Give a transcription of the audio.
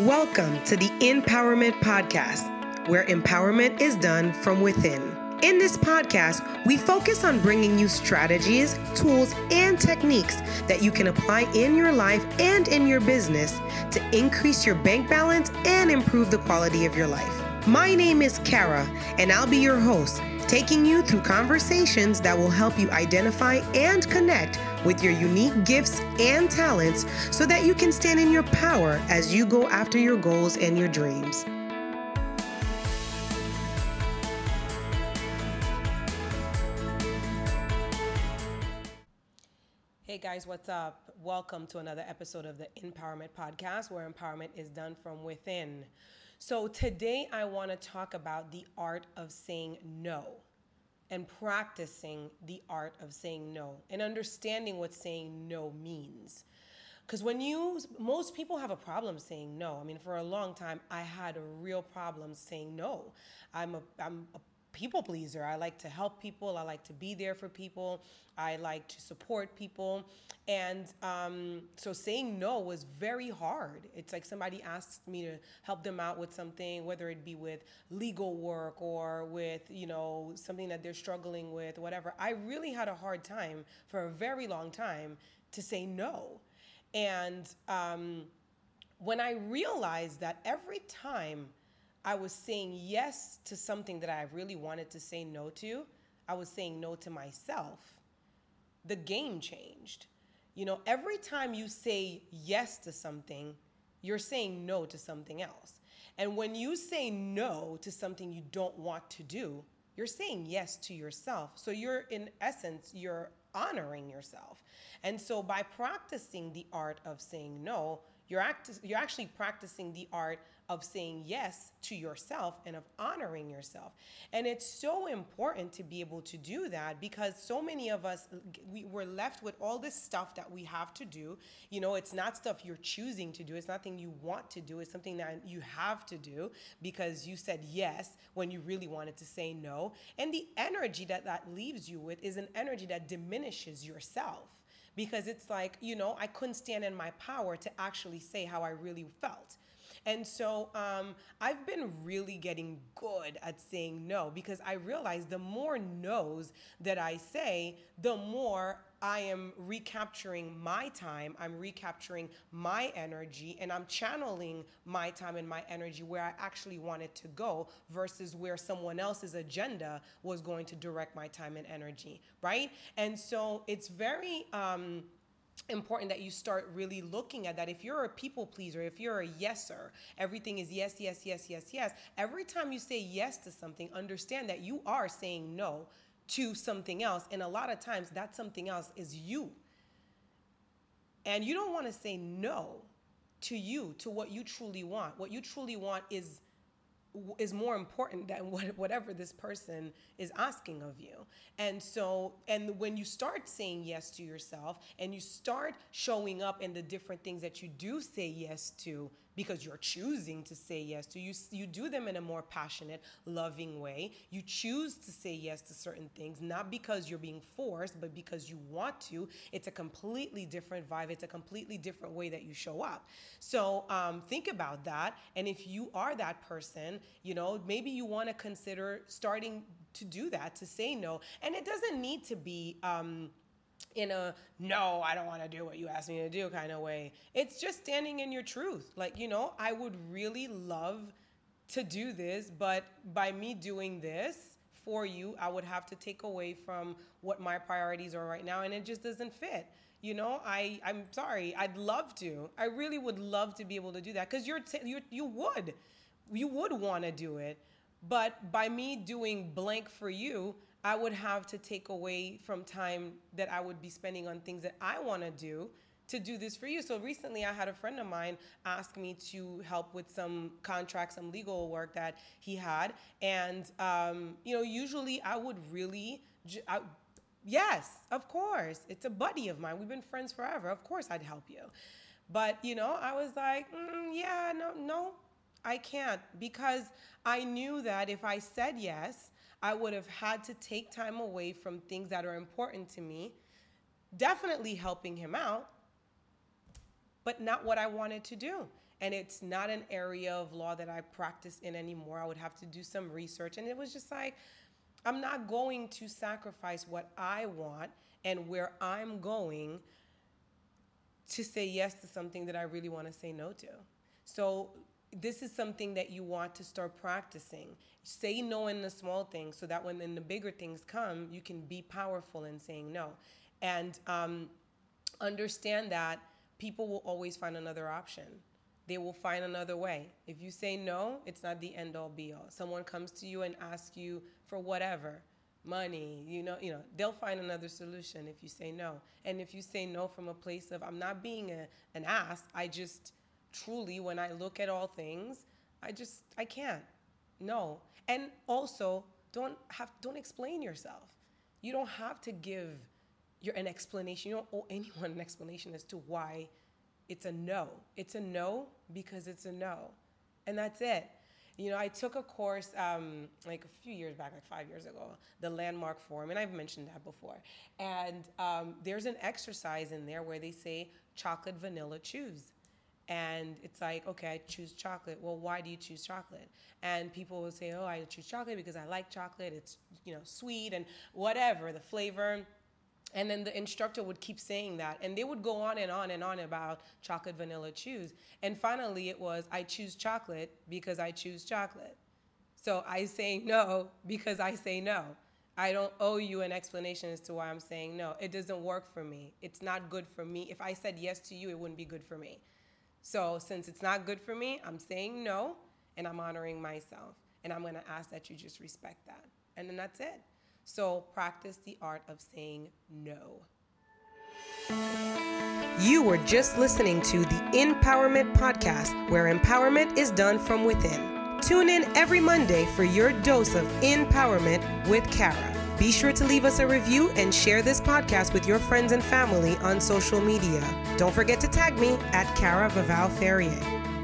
Welcome to the Empowerment Podcast, where empowerment is done from within. In this podcast, we focus on bringing you strategies, tools, and techniques that you can apply in your life and in your business to increase your bank balance and improve the quality of your life. My name is Kara, and I'll be your host, taking you through conversations that will help you identify and connect with your unique gifts and talents so that you can stand in your power as you go after your goals and your dreams. Hey guys, what's up? Welcome to another episode of the Empowerment Podcast, where empowerment is done from within. So, today I want to talk about the art of saying no and practicing the art of saying no and understanding what saying no means. Because when you, most people have a problem saying no. I mean, for a long time, I had a real problem saying no. I'm a, I'm a people pleaser. I like to help people. I like to be there for people. I like to support people. And um, so saying no was very hard. It's like somebody asked me to help them out with something, whether it be with legal work or with, you know, something that they're struggling with, whatever. I really had a hard time for a very long time to say no. And um, when I realized that every time I was saying yes to something that I really wanted to say no to, I was saying no to myself. The game changed. You know, every time you say yes to something, you're saying no to something else. And when you say no to something you don't want to do, you're saying yes to yourself. So you're, in essence, you're honoring yourself. And so by practicing the art of saying no, you're, act- you're actually practicing the art of saying yes to yourself and of honoring yourself. And it's so important to be able to do that because so many of us, we, we're left with all this stuff that we have to do. You know, it's not stuff you're choosing to do, it's nothing you want to do, it's something that you have to do because you said yes when you really wanted to say no. And the energy that that leaves you with is an energy that diminishes yourself because it's like, you know, I couldn't stand in my power to actually say how I really felt. And so um, I've been really getting good at saying no because I realize the more no's that I say, the more I am recapturing my time, I'm recapturing my energy, and I'm channeling my time and my energy where I actually wanted to go versus where someone else's agenda was going to direct my time and energy, right? And so it's very, um, important that you start really looking at that. If you're a people pleaser, if you're a yeser, everything is yes, yes, yes, yes, yes. Every time you say yes to something, understand that you are saying no to something else. And a lot of times that something else is you. And you don't want to say no to you, to what you truly want. What you truly want is is more important than what, whatever this person is asking of you. And so, and when you start saying yes to yourself and you start showing up in the different things that you do say yes to, because you're choosing to say yes to you you do them in a more passionate loving way. You choose to say yes to certain things not because you're being forced but because you want to. It's a completely different vibe. It's a completely different way that you show up. So um, think about that. And if you are that person you know maybe you want to consider starting to do that to say no. And it doesn't need to be um, in a no, I don't want to do what you asked me to do kind of way. It's just standing in your truth. Like, you know, I would really love to do this, but by me doing this for you, I would have to take away from what my priorities are right now, and it just doesn't fit. You know, I I'm sorry. I'd love to. I really would love to be able to do that because you're t- you you would, you would want to do it, but by me doing blank for you, I would have to take away from time that I would be spending on things that I want to do to do this for you. So recently, I had a friend of mine ask me to help with some contracts, some legal work that he had, and um, you know, usually I would really. I, yes, of course, it's a buddy of mine. We've been friends forever. Of course, I'd help you. But you know, I was like, mm, yeah, no, no, I can't because I knew that if I said yes, I would have had to take time away from things that are important to me, definitely helping him out. but not what I wanted to do. And it's not an area of law that I practice in anymore. I would have to do some research. And it was just like, I'm not going to sacrifice what I want and where I'm going to say yes to something that I really want to say no to. So this is something that you want to start practicing. Say no in the small things so that when then the bigger things come, you can be powerful in saying no. And um, understand that people will always find another option. They will find another way. If you say no, it's not the end all be all. Someone comes to you and asks you for whatever money you know you know they'll find another solution if you say no and if you say no from a place of i'm not being a, an ass i just truly when i look at all things i just i can't. No. And also don't have don't explain yourself. You don't have to give your an explanation. You don't owe anyone an explanation as to why it's a no. It's a no because it's a no. And that's it. You know, I took a course um, like a few years back, like five years ago, the Landmark Forum, and I've mentioned that before. And um, there's an exercise in there where they say chocolate, vanilla, choose. And it's like, okay, I choose chocolate. Well, why do you choose chocolate? And people will say, oh, I choose chocolate because I like chocolate. It's, you know, sweet and whatever, the flavor. And then the instructor would keep saying that. And they would go on and on and on about chocolate, vanilla, choose. And finally, it was, I choose chocolate because I choose chocolate. So I say no because I say no. I don't owe you an explanation as to why I'm saying no. It doesn't work for me. It's not good for me. If I said yes to you, it wouldn't be good for me. So since it's not good for me, I'm saying no and I'm honoring myself. And I'm going to ask that you just respect that. And then that's it. So practice the art of saying no. You were just listening to the Empowerment Podcast, where empowerment is done from within. Tune in every Monday for your dose of empowerment with Kara. Be sure to leave us a review and share this podcast with your friends and family on social media. Don't forget to tag me at Kara Vaval Ferrier.